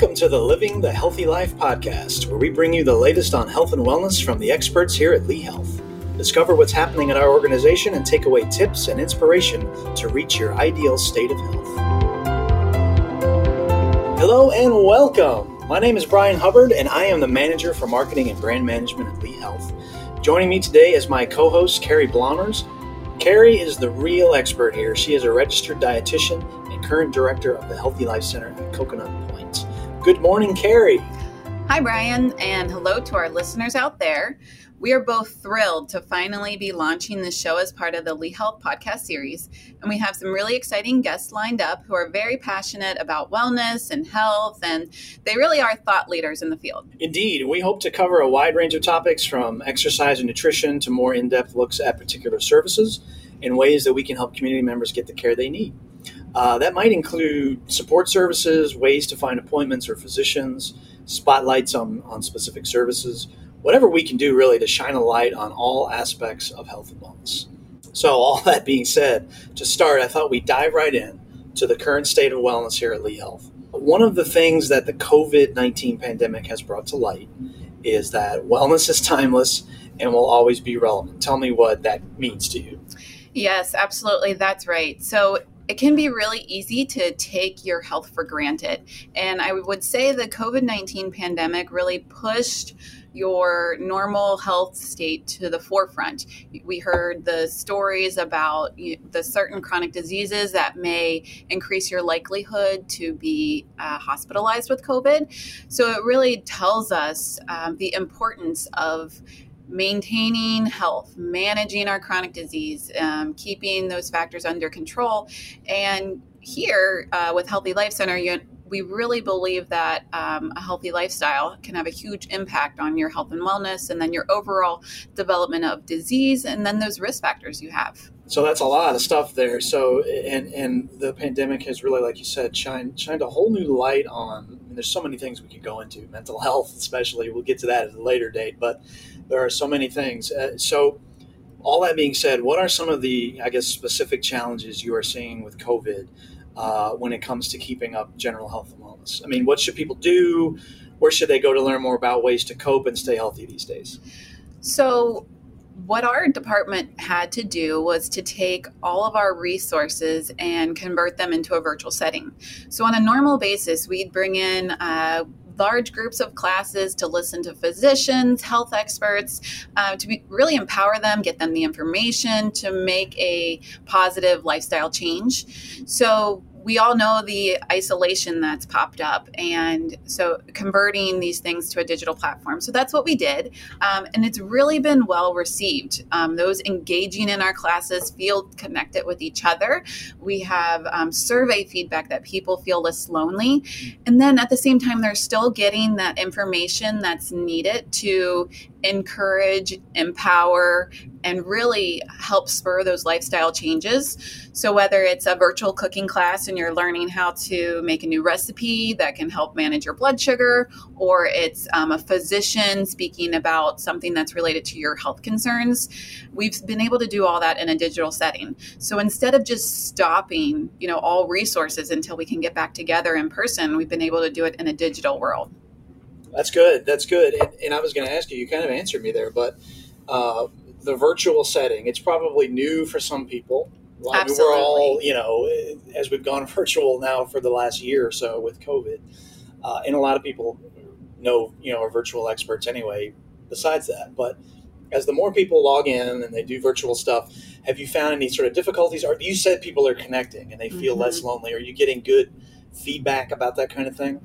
Welcome to the Living the Healthy Life podcast, where we bring you the latest on health and wellness from the experts here at Lee Health. Discover what's happening at our organization and take away tips and inspiration to reach your ideal state of health. Hello and welcome. My name is Brian Hubbard, and I am the manager for marketing and brand management at Lee Health. Joining me today is my co host, Carrie Blomers. Carrie is the real expert here. She is a registered dietitian and current director of the Healthy Life Center at Coconut Point. Good morning, Carrie. Hi, Brian, and hello to our listeners out there. We are both thrilled to finally be launching this show as part of the Lee Health podcast series. And we have some really exciting guests lined up who are very passionate about wellness and health, and they really are thought leaders in the field. Indeed, we hope to cover a wide range of topics from exercise and nutrition to more in depth looks at particular services and ways that we can help community members get the care they need. Uh, that might include support services, ways to find appointments or physicians, spotlights on, on specific services whatever we can do really to shine a light on all aspects of health and wellness. So, all that being said, to start, I thought we'd dive right in to the current state of wellness here at Lee Health. One of the things that the COVID 19 pandemic has brought to light is that wellness is timeless and will always be relevant. Tell me what that means to you. Yes, absolutely. That's right. So, it can be really easy to take your health for granted. And I would say the COVID 19 pandemic really pushed your normal health state to the forefront. We heard the stories about the certain chronic diseases that may increase your likelihood to be uh, hospitalized with COVID. So it really tells us um, the importance of maintaining health, managing our chronic disease, um, keeping those factors under control. And here uh, with Healthy Life Center, you, we really believe that um, a healthy lifestyle can have a huge impact on your health and wellness and then your overall development of disease and then those risk factors you have. So that's a lot of stuff there. So and and the pandemic has really like you said shined shined a whole new light on I mean, there's so many things we could go into mental health especially. We'll get to that at a later date. But there are so many things uh, so all that being said what are some of the i guess specific challenges you are seeing with covid uh, when it comes to keeping up general health and wellness? I mean, what should people do? Where should they go to learn more about ways to cope and stay healthy these days? So, what our department had to do was to take all of our resources and convert them into a virtual setting. So, on a normal basis, we'd bring in uh, large groups of classes to listen to physicians, health experts, uh, to be, really empower them, get them the information to make a positive lifestyle change. So we all know the isolation that's popped up and so converting these things to a digital platform. So that's what we did um, and it's really been well received. Um, those engaging in our classes feel connected with each other. We have um, survey feedback that people feel less lonely. And then at the same time they're still getting that information that's needed to encourage, empower, and really help spur those lifestyle changes. So, whether it's a virtual cooking class and you're learning how to make a new recipe that can help manage your blood sugar, or it's um, a physician speaking about something that's related to your health concerns, we've been able to do all that in a digital setting. So, instead of just stopping, you know, all resources until we can get back together in person, we've been able to do it in a digital world. That's good. That's good. And, and I was going to ask you, you kind of answered me there, but uh, the virtual setting, it's probably new for some people. Absolutely. We're all, you know, as we've gone virtual now for the last year or so with COVID, uh, and a lot of people know, you know, are virtual experts anyway. Besides that, but as the more people log in and they do virtual stuff, have you found any sort of difficulties? Or you said people are connecting and they feel mm-hmm. less lonely. Are you getting good feedback about that kind of thing?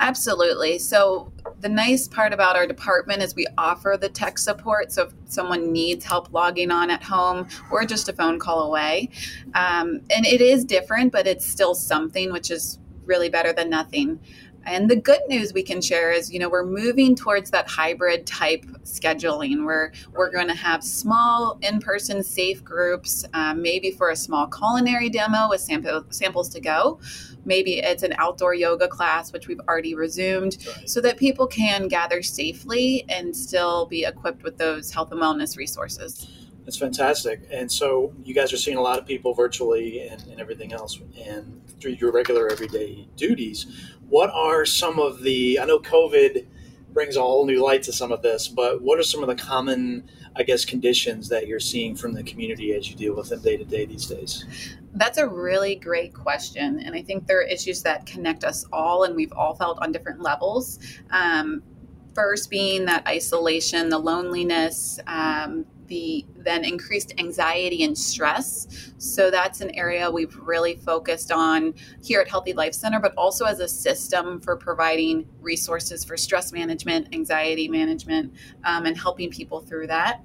Absolutely. So, the nice part about our department is we offer the tech support. So, if someone needs help logging on at home, we're just a phone call away. Um, and it is different, but it's still something which is really better than nothing. And the good news we can share is, you know, we're moving towards that hybrid type scheduling where we're going to have small in-person safe groups, um, maybe for a small culinary demo with sample, samples to go. Maybe it's an outdoor yoga class, which we've already resumed, right. so that people can gather safely and still be equipped with those health and wellness resources. That's fantastic. And so you guys are seeing a lot of people virtually and, and everything else, and through your regular everyday duties. What are some of the? I know COVID brings a whole new light to some of this, but what are some of the common, I guess, conditions that you're seeing from the community as you deal with them day to day these days? That's a really great question. And I think there are issues that connect us all, and we've all felt on different levels. Um, first, being that isolation, the loneliness, um, the then increased anxiety and stress. So that's an area we've really focused on here at Healthy Life Center, but also as a system for providing resources for stress management, anxiety management, um, and helping people through that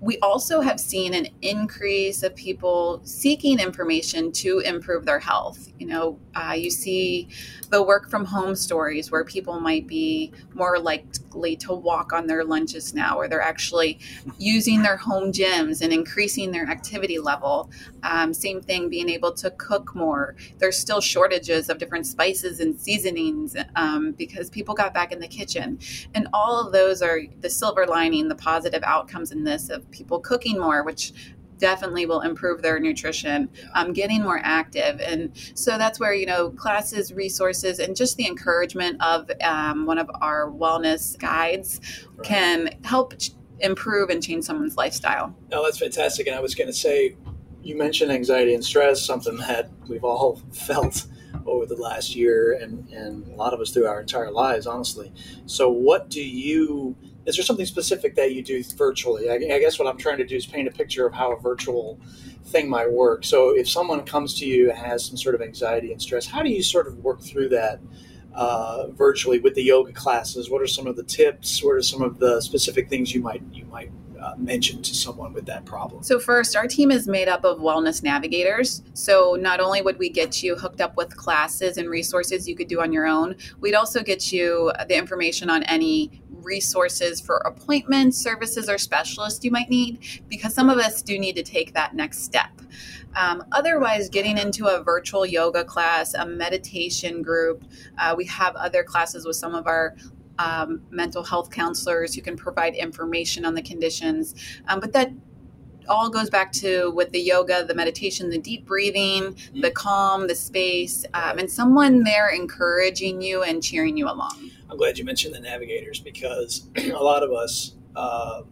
we also have seen an increase of people seeking information to improve their health. You know, uh, you see the work from home stories where people might be more likely to walk on their lunches now, or they're actually using their home gyms and increasing their activity level. Um, same thing, being able to cook more. There's still shortages of different spices and seasonings um, because people got back in the kitchen. And all of those are the silver lining, the positive outcomes in this of people cooking more, which definitely will improve their nutrition, um, getting more active. And so that's where, you know, classes, resources, and just the encouragement of um, one of our wellness guides right. can help improve and change someone's lifestyle. No, that's fantastic. And I was going to say, you mentioned anxiety and stress, something that we've all felt over the last year and, and a lot of us through our entire lives, honestly. So, what do you is there something specific that you do virtually? I, I, guess what I'm trying to do is paint a picture of how a virtual thing might work. So if someone comes to you and has some sort of anxiety and stress, how do you sort of work through that uh, virtually with the yoga classes? What are some of the tips? What are some of the specific things you might you might uh, mention to someone with that problem? So, first, our team is made up of wellness navigators. So, not only would we get you hooked up with classes and resources you could do on your own, we'd also get you the information on any resources for appointments, services, or specialists you might need, because some of us do need to take that next step. Um, otherwise, getting into a virtual yoga class, a meditation group, uh, we have other classes with some of our um, mental health counselors who can provide information on the conditions. Um, but that all goes back to with the yoga, the meditation, the deep breathing, the calm, the space, um, and someone there encouraging you and cheering you along. I'm glad you mentioned the navigators because a lot of us uh,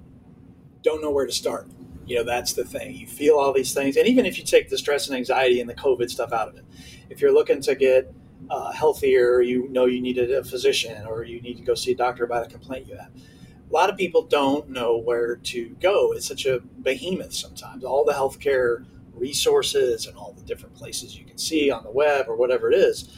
don't know where to start. You know, that's the thing. You feel all these things. And even if you take the stress and anxiety and the COVID stuff out of it, if you're looking to get uh, healthier, you know you needed a physician or you need to go see a doctor about a complaint you have. A lot of people don't know where to go. It's such a behemoth sometimes. All the healthcare resources and all the different places you can see on the web or whatever it is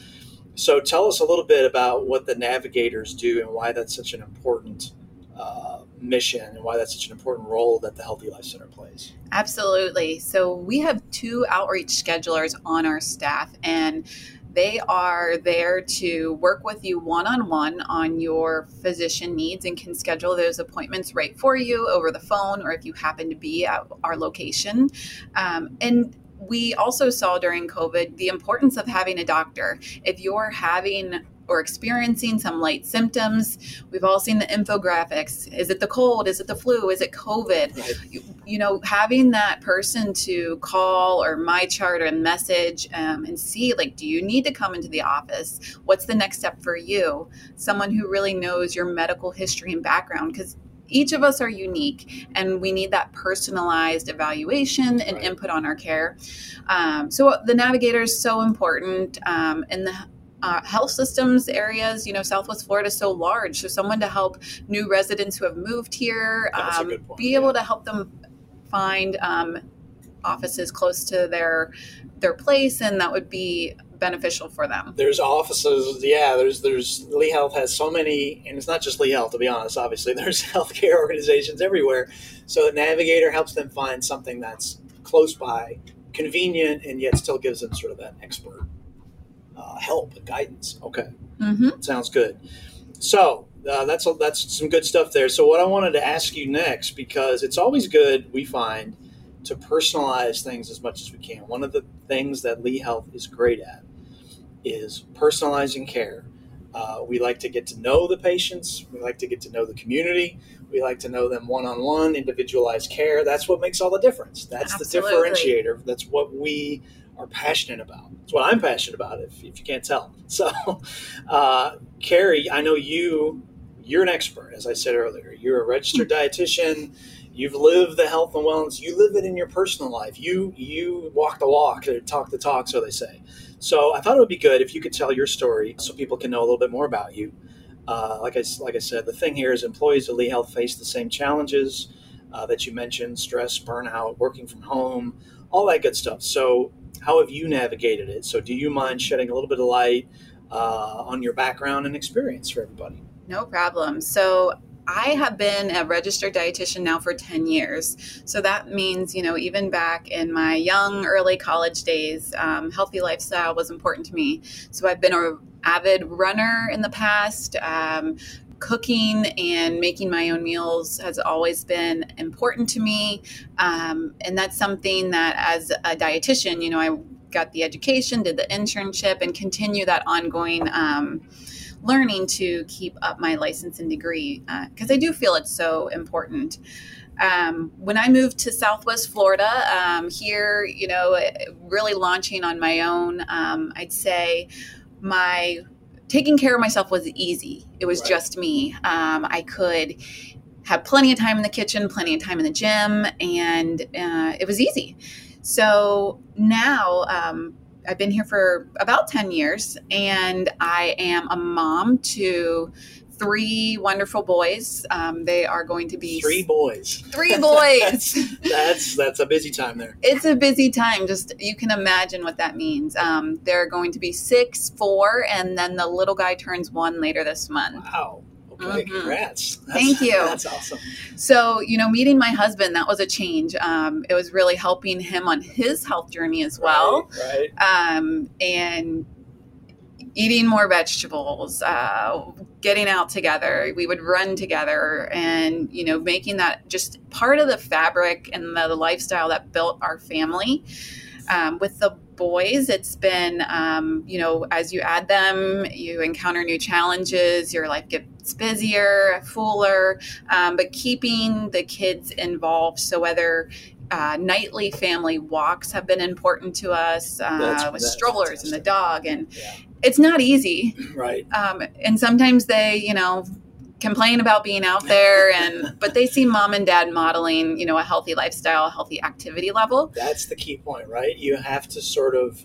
so tell us a little bit about what the navigators do and why that's such an important uh, mission and why that's such an important role that the Healthy Life Center plays. Absolutely. So we have two outreach schedulers on our staff and they are there to work with you one on one on your physician needs and can schedule those appointments right for you over the phone or if you happen to be at our location. Um, and we also saw during COVID the importance of having a doctor. If you're having or experiencing some light symptoms. We've all seen the infographics. Is it the cold? Is it the flu? Is it COVID? Right. You, you, know, having that person to call or MyChart or message um, and see, like, do you need to come into the office? What's the next step for you? Someone who really knows your medical history and background, because each of us are unique and we need that personalized evaluation and right. input on our care. Um, so the navigator is so important um, in the uh, health systems areas, you know, Southwest Florida is so large. So someone to help new residents who have moved here, um, be able yeah. to help them find um, offices close to their their place, and that would be beneficial for them. There's offices, yeah. There's there's Lee Health has so many, and it's not just Lee Health. To be honest, obviously there's healthcare organizations everywhere. So the Navigator helps them find something that's close by, convenient, and yet still gives them sort of that expert uh, help and guidance. Okay, mm-hmm. sounds good. So uh, that's a, that's some good stuff there. So what I wanted to ask you next, because it's always good we find to personalize things as much as we can. One of the things that Lee Health is great at is personalizing care Uh, we like to get to know the patients. We like to get to know the community. We like to know them one on one, individualized care. That's what makes all the difference. That's Absolutely. the differentiator. That's what we are passionate about. It's what I'm passionate about, if, if you can't tell. So, uh, Carrie, I know you, you're an expert, as I said earlier. You're a registered dietitian. You've lived the health and wellness. You live it in your personal life. You you walk the walk, or talk the talk, so they say. So I thought it would be good if you could tell your story, so people can know a little bit more about you. Uh, like I like I said, the thing here is employees at Lee Health face the same challenges uh, that you mentioned: stress, burnout, working from home, all that good stuff. So how have you navigated it? So do you mind shedding a little bit of light uh, on your background and experience for everybody? No problem. So I have been a registered dietitian now for 10 years. So that means, you know, even back in my young, early college days, um, healthy lifestyle was important to me. So I've been an avid runner in the past. Um, cooking and making my own meals has always been important to me. Um, and that's something that, as a dietitian, you know, I got the education, did the internship, and continue that ongoing. Um, learning to keep up my license and degree because uh, I do feel it's so important. Um, when I moved to Southwest Florida, um, here, you know, really launching on my own, um, I'd say my taking care of myself was easy. It was right. just me. Um, I could have plenty of time in the kitchen, plenty of time in the gym, and uh, it was easy. So now, um, I've been here for about 10 years and I am a mom to three wonderful boys. Um, they are going to be three boys. Three boys. that's that's a busy time there. It's a busy time. Just you can imagine what that means. Um, they're going to be six, four, and then the little guy turns one later this month. Wow. Okay, mm-hmm. congrats. That's, Thank you. That's awesome. So, you know, meeting my husband, that was a change. Um, it was really helping him on his health journey as well. Right. right. Um, and eating more vegetables, uh, getting out together. We would run together and, you know, making that just part of the fabric and the, the lifestyle that built our family. Um, with the boys, it's been, um, you know, as you add them, you encounter new challenges, your life gets busier, fuller, um, but keeping the kids involved. So whether uh, nightly family walks have been important to us uh, with strollers fantastic. and the dog, and yeah. It's not easy, right? Um, and sometimes they, you know, complain about being out there and but they see mom and dad modeling you know a healthy lifestyle a healthy activity level. That's the key point right? You have to sort of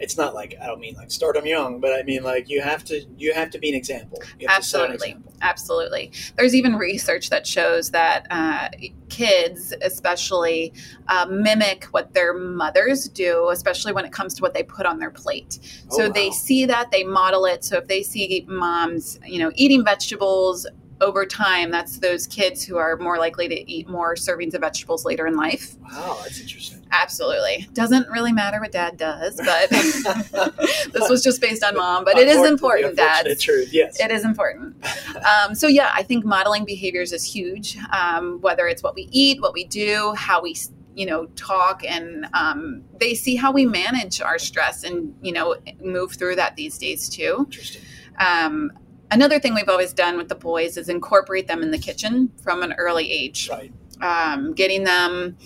it's not like I don't mean like start them young, but I mean like you have to you have to be an example. Absolutely, example. absolutely. There's even research that shows that uh, kids, especially, uh, mimic what their mothers do, especially when it comes to what they put on their plate. Oh, so wow. they see that they model it. So if they see moms, you know, eating vegetables over time, that's those kids who are more likely to eat more servings of vegetables later in life. Wow, that's interesting. Absolutely. Doesn't really matter what dad does, but this was just based on mom. But it is important, dad. Truth, yes. It is important. Um, so, yeah, I think modeling behaviors is huge, um, whether it's what we eat, what we do, how we you know talk and um, they see how we manage our stress and you know move through that these days too interesting um, another thing we've always done with the boys is incorporate them in the kitchen from an early age. Right. Um, getting them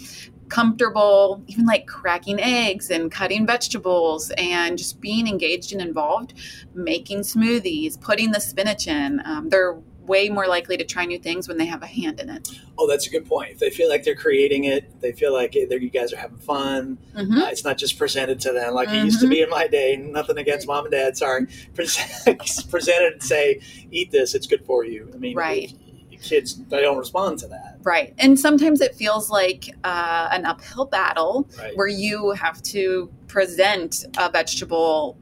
comfortable, even like cracking eggs and cutting vegetables and just being engaged and involved, making smoothies, putting the spinach in. Um, they're way more likely to try new things when they have a hand in it. Oh, that's a good point. If they feel like they're creating it, they feel like you guys are having fun. Mm-hmm. Uh, it's not just presented to them like mm-hmm. it used to be mm-hmm. in my day. Nothing against mom and dad. Sorry, presented and say, "Eat this. It's good for you." I mean, right. Kids, they don't respond to that. Right. And sometimes it feels like uh, an uphill battle right. where you have to present a vegetable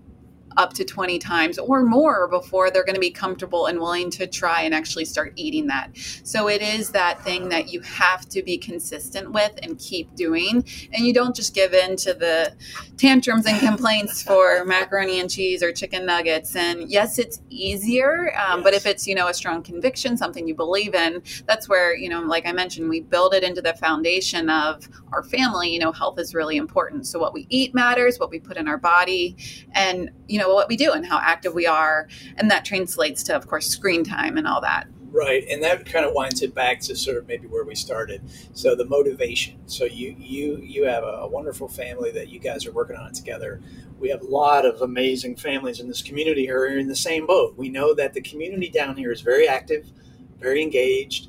up to 20 times or more before they're going to be comfortable and willing to try and actually start eating that. So it is that thing that you have to be consistent with and keep doing. And you don't just give in to the tantrums and complaints for macaroni and cheese or chicken nuggets. And yes, it's easier, um, yes. but if it's, you know, a strong conviction, something you believe in, that's where, you know, like I mentioned, we build it into the foundation of our family. You know, health is really important. So what we eat matters, what we put in our body. And, you know, know what we do and how active we are. And that translates to, of course, screen time and all that. Right, and that kind of winds it back to sort of maybe where we started. So the motivation. So you you you have a wonderful family that you guys are working on together. We have a lot of amazing families in this community who are in the same boat. We know that the community down here is very active, very engaged.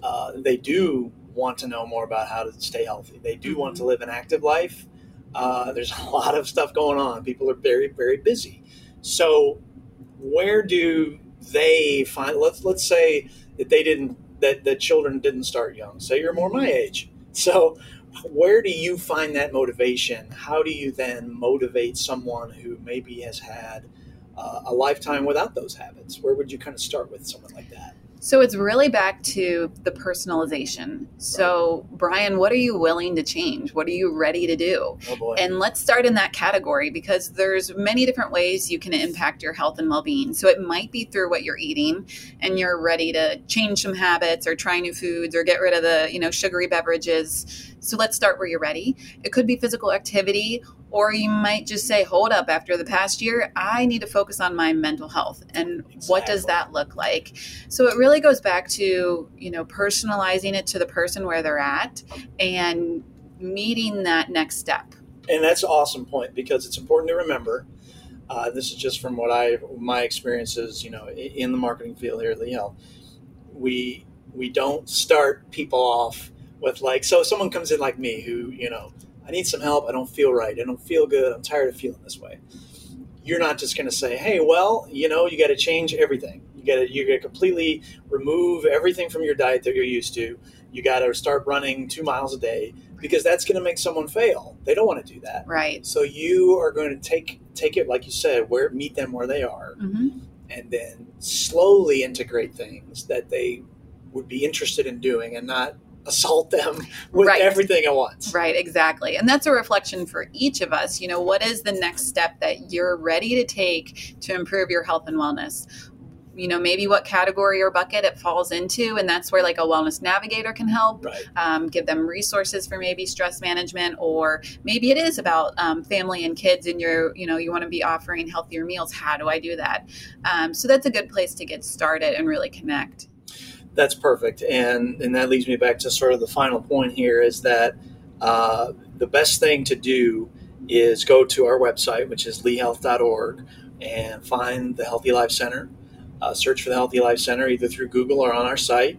Uh, they do want to know more about how to stay healthy. They do want to live an active life. Uh, there's a lot of stuff going on. People are very very busy. So where do they find let's let's say that they didn't that the children didn't start young. Say you're more my age. So where do you find that motivation? How do you then motivate someone who maybe has had uh, a lifetime without those habits? Where would you kind of start with someone like that so it's really back to the personalization. So, Brian, what are you willing to change? What are you ready to do? Oh and let's start in that category because there's many different ways you can impact your health and well-being. So it might be through what you're eating and you're ready to change some habits or try new foods or get rid of the, you know, sugary beverages. So let's start where you're ready. It could be physical activity or you might just say, hold up, after the past year, I need to focus on my mental health. And exactly. what does that look like? So it really goes back to, you know, personalizing it to the person where they're at and meeting that next step. And that's an awesome point because it's important to remember. Uh, this is just from what I my experiences, you know, in the marketing field here at Lee Health. We we don't start people off with like so someone comes in like me who you know I need some help. I don't feel right. I don't feel good. I'm tired of feeling this way. You're not just going to say, "Hey, well, you know, you got to change everything. You got to you got to completely remove everything from your diet that you're used to. You got to start running 2 miles a day because that's going to make someone fail. They don't want to do that. Right. So you are going to take take it like you said, where meet them where they are. Mm-hmm. And then slowly integrate things that they would be interested in doing and not assault them with right. everything at once. Right, exactly. And that's a reflection for each of us. You know, what is the next step that you're ready to take to improve your health and wellness? you know maybe what category or bucket it falls into and that's where like a wellness navigator can help right. um, give them resources for maybe stress management or maybe it is about um, family and kids and you're you know you want to be offering healthier meals how do i do that um, so that's a good place to get started and really connect that's perfect. And and that leads me back to sort of the final point here is that uh, the best thing to do is go to our website, which is leehealth.org, and find the Healthy Life Center. Uh, search for the Healthy Life Center either through Google or on our site.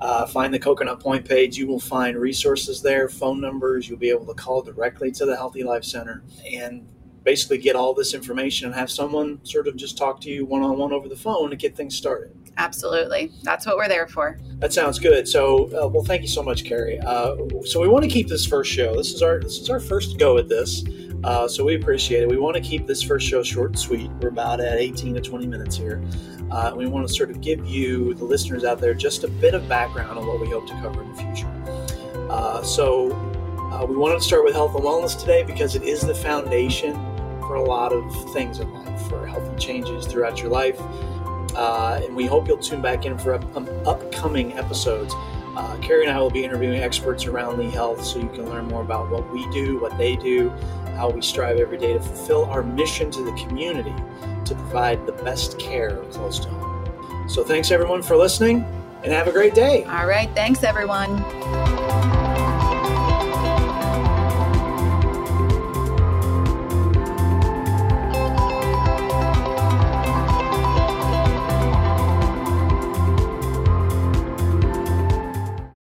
Uh, find the Coconut Point page. You will find resources there, phone numbers. You'll be able to call directly to the Healthy Life Center and basically get all this information and have someone sort of just talk to you one on one over the phone to get things started. Absolutely. That's what we're there for. That sounds good. So, uh, well, thank you so much, Carrie. Uh, so, we want to keep this first show. This is our this is our first go at this. Uh, so we appreciate it. We want to keep this first show short and sweet. We're about at 18 to 20 minutes here. Uh, we want to sort of give you, the listeners out there, just a bit of background on what we hope to cover in the future. Uh, so uh, we wanted to start with health and wellness today because it is the foundation for a lot of things in life, for healthy changes throughout your life. Uh, and we hope you'll tune back in for up, um, upcoming episodes. Uh, Carrie and I will be interviewing experts around Lee Health so you can learn more about what we do, what they do, how we strive every day to fulfill our mission to the community to provide the best care close to home. So thanks everyone for listening and have a great day. All right. Thanks everyone.